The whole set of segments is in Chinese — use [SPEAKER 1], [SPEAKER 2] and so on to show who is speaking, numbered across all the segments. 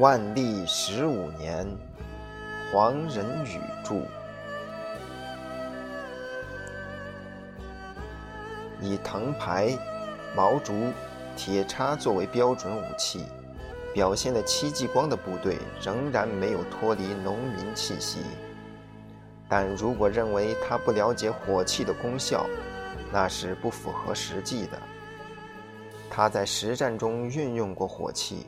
[SPEAKER 1] 万历十五年，黄仁宇著。以藤牌、毛竹、铁叉作为标准武器，表现的戚继光的部队仍然没有脱离农民气息。但如果认为他不了解火器的功效，那是不符合实际的。他在实战中运用过火器，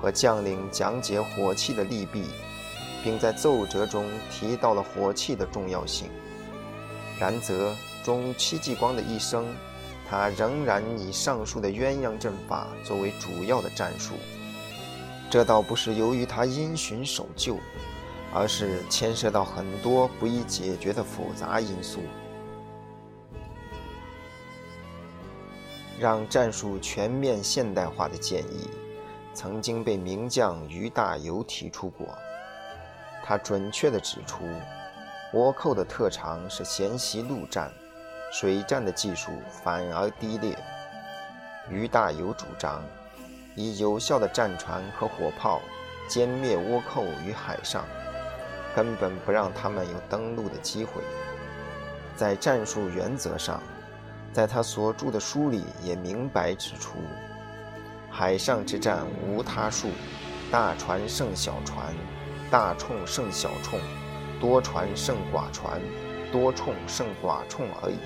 [SPEAKER 1] 和将领讲解火器的利弊，并在奏折中提到了火器的重要性。然则，中戚继光的一生，他仍然以上述的鸳鸯阵法作为主要的战术。这倒不是由于他因循守旧，而是牵涉到很多不易解决的复杂因素。让战术全面现代化的建议，曾经被名将于大猷提出过。他准确地指出，倭寇的特长是娴习陆战，水战的技术反而低劣。于大猷主张，以有效的战船和火炮歼灭倭寇于海上，根本不让他们有登陆的机会。在战术原则上，在他所著的书里也明白指出：海上之战无他术，大船胜小船，大冲胜小冲，多船胜寡船，多冲胜寡冲而已。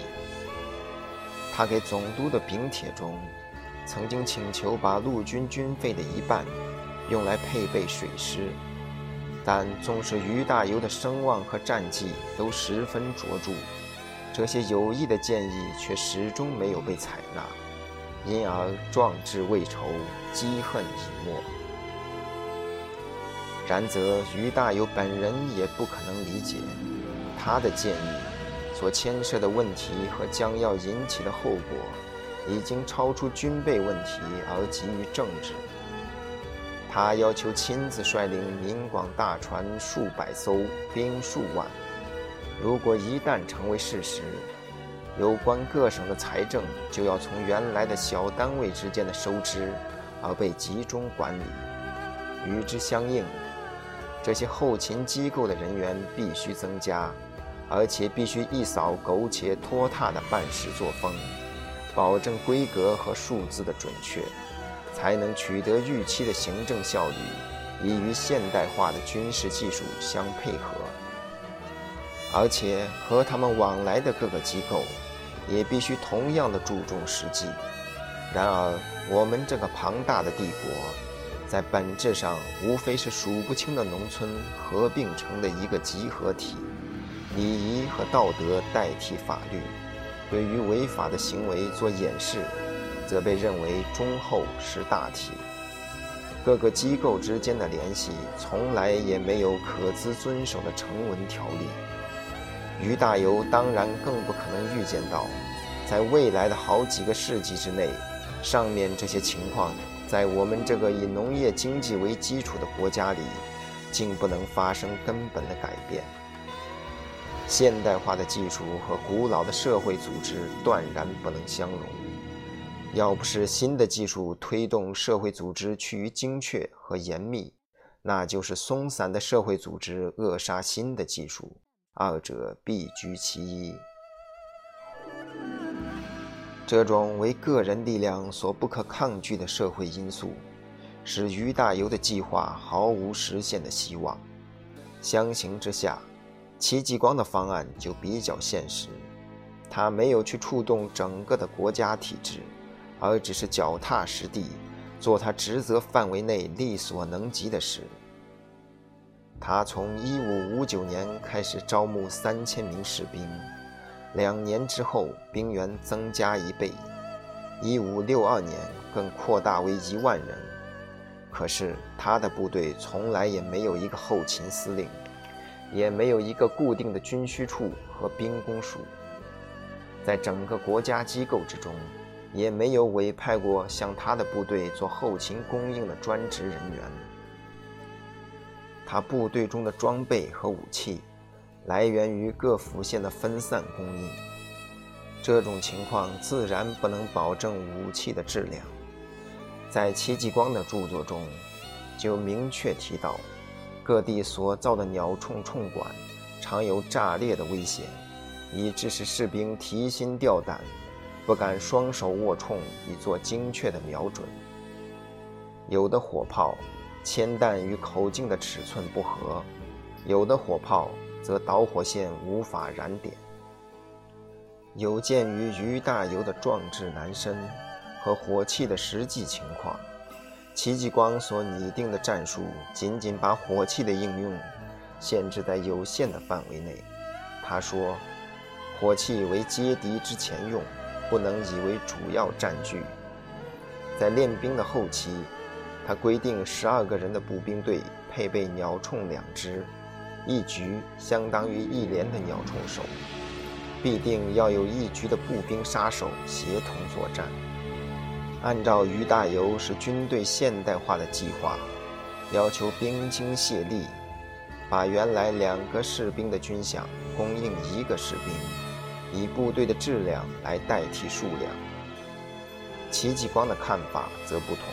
[SPEAKER 1] 他给总督的禀帖中，曾经请求把陆军军费的一半用来配备水师，但纵使于大猷的声望和战绩都十分卓著。这些有益的建议却始终没有被采纳，因而壮志未酬，积恨已没。然则于大有本人也不可能理解，他的建议所牵涉的问题和将要引起的后果，已经超出军备问题而急于政治。他要求亲自率领闽广大船数百艘，兵数万。如果一旦成为事实，有关各省的财政就要从原来的小单位之间的收支，而被集中管理。与之相应，这些后勤机构的人员必须增加，而且必须一扫苟且拖沓的办事作风，保证规格和数字的准确，才能取得预期的行政效率，以与现代化的军事技术相配合。而且和他们往来的各个机构，也必须同样的注重实际。然而，我们这个庞大的帝国，在本质上无非是数不清的农村合并成的一个集合体，礼仪和道德代替法律，对于违法的行为做掩饰，则被认为忠厚是大体。各个机构之间的联系，从来也没有可资遵守的成文条例。于大猷当然更不可能预见到，在未来的好几个世纪之内，上面这些情况在我们这个以农业经济为基础的国家里，竟不能发生根本的改变。现代化的技术和古老的社会组织断然不能相容。要不是新的技术推动社会组织趋于精确和严密，那就是松散的社会组织扼杀新的技术。二者必居其一。这种为个人力量所不可抗拒的社会因素，使于大猷的计划毫无实现的希望。相形之下，戚继光的方案就比较现实。他没有去触动整个的国家体制，而只是脚踏实地，做他职责范围内力所能及的事。他从一五五九年开始招募三千名士兵，两年之后兵员增加一倍，一五六二年更扩大为一万人。可是他的部队从来也没有一个后勤司令，也没有一个固定的军需处和兵工署，在整个国家机构之中，也没有委派过向他的部队做后勤供应的专职人员。他部队中的装备和武器，来源于各府县的分散供应，这种情况自然不能保证武器的质量。在戚继光的著作中，就明确提到，各地所造的鸟铳铳管常有炸裂的危险，以致使士兵提心吊胆，不敢双手握铳以做精确的瞄准。有的火炮铅弹与口径的尺寸不合，有的火炮则导火线无法燃点。有鉴于于大猷的壮志难伸和火器的实际情况。戚继光所拟定的战术，仅仅把火器的应用限制在有限的范围内。他说：“火器为接敌之前用，不能以为主要战具。”在练兵的后期，他规定十二个人的步兵队配备鸟铳两支，一局相当于一连的鸟铳手，必定要有一局的步兵杀手协同作战。按照于大猷是军队现代化的计划，要求兵精械力，把原来两个士兵的军饷供应一个士兵，以部队的质量来代替数量。戚继光的看法则不同。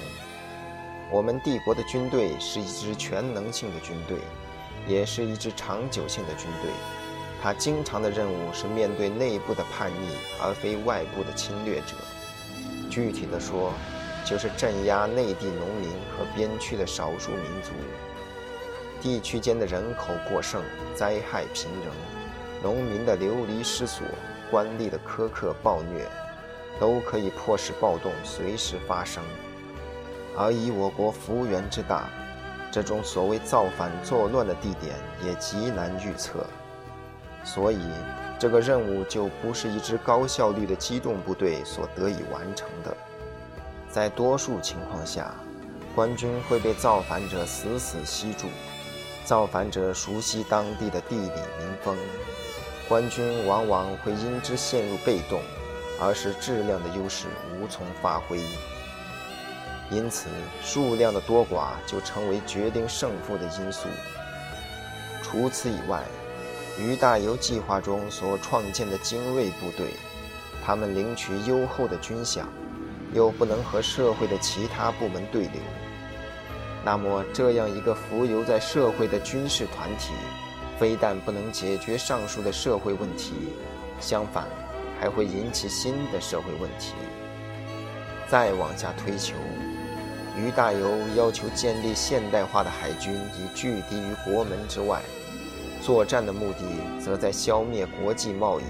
[SPEAKER 1] 我们帝国的军队是一支全能性的军队，也是一支长久性的军队。他经常的任务是面对内部的叛逆，而非外部的侵略者。具体的说，就是镇压内地农民和边区的少数民族。地区间的人口过剩、灾害频仍、农民的流离失所、官吏的苛刻暴虐，都可以迫使暴动随时发生。而以我国幅员之大，这种所谓造反作乱的地点也极难预测。所以。这个任务就不是一支高效率的机动部队所得以完成的。在多数情况下，官军会被造反者死死吸住。造反者熟悉当地的地理民风，官军往往会因之陷入被动，而使质量的优势无从发挥。因此，数量的多寡就成为决定胜负的因素。除此以外，于大猷计划中所创建的精锐部队，他们领取优厚的军饷，又不能和社会的其他部门对流。那么，这样一个浮游在社会的军事团体，非但不能解决上述的社会问题，相反，还会引起新的社会问题。再往下推求，于大猷要求建立现代化的海军，以拒敌于国门之外。作战的目的则在消灭国际贸易，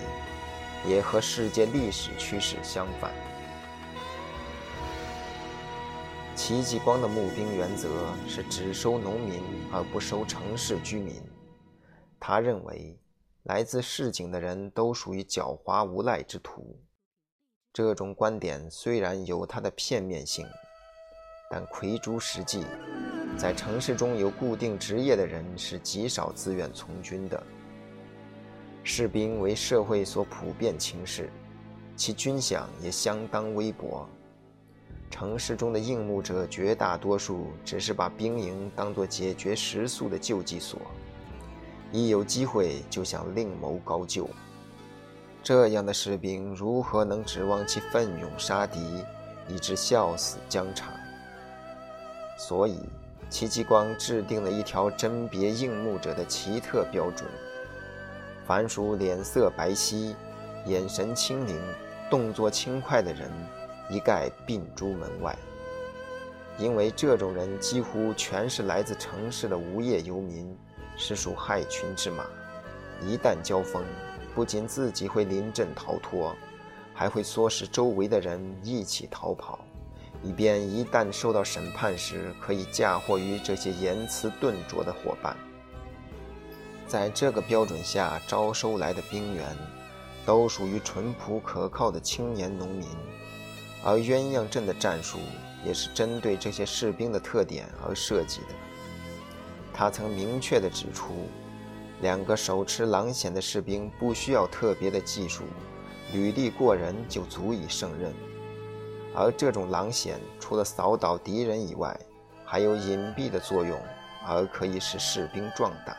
[SPEAKER 1] 也和世界历史趋势相反。戚继光的募兵原则是只收农民而不收城市居民。他认为，来自市井的人都属于狡猾无赖之徒。这种观点虽然有它的片面性，但魁诸实际。在城市中有固定职业的人是极少自愿从军的。士兵为社会所普遍轻视，其军饷也相当微薄。城市中的应募者绝大多数只是把兵营当作解决食宿的救济所，一有机会就想另谋高就。这样的士兵如何能指望其奋勇杀敌，以致笑死疆场？所以。戚继光制定了一条甄别应募者的奇特标准：凡属脸色白皙、眼神清灵、动作轻快的人，一概并诸门外。因为这种人几乎全是来自城市的无业游民，实属害群之马。一旦交锋，不仅自己会临阵逃脱，还会唆使周围的人一起逃跑。以便一旦受到审判时，可以嫁祸于这些言辞钝拙的伙伴。在这个标准下招收来的兵员，都属于淳朴可靠的青年农民，而鸳鸯阵的战术也是针对这些士兵的特点而设计的。他曾明确地指出，两个手持狼筅的士兵不需要特别的技术，履历过人就足以胜任。而这种狼筅除了扫倒敌人以外，还有隐蔽的作用，而可以使士兵壮胆。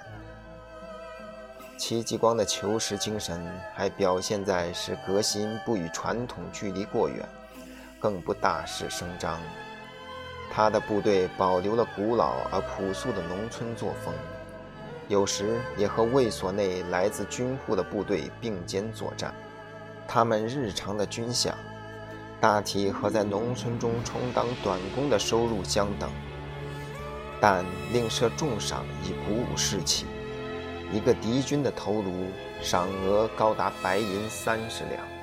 [SPEAKER 1] 戚继光的求实精神还表现在使革新不与传统距离过远，更不大肆声张。他的部队保留了古老而朴素的农村作风，有时也和卫所内来自军户的部队并肩作战。他们日常的军饷，大体和在农村中充当短工的收入相等，但另设重赏以鼓舞士气。一个敌军的头颅赏额高达白银三十两。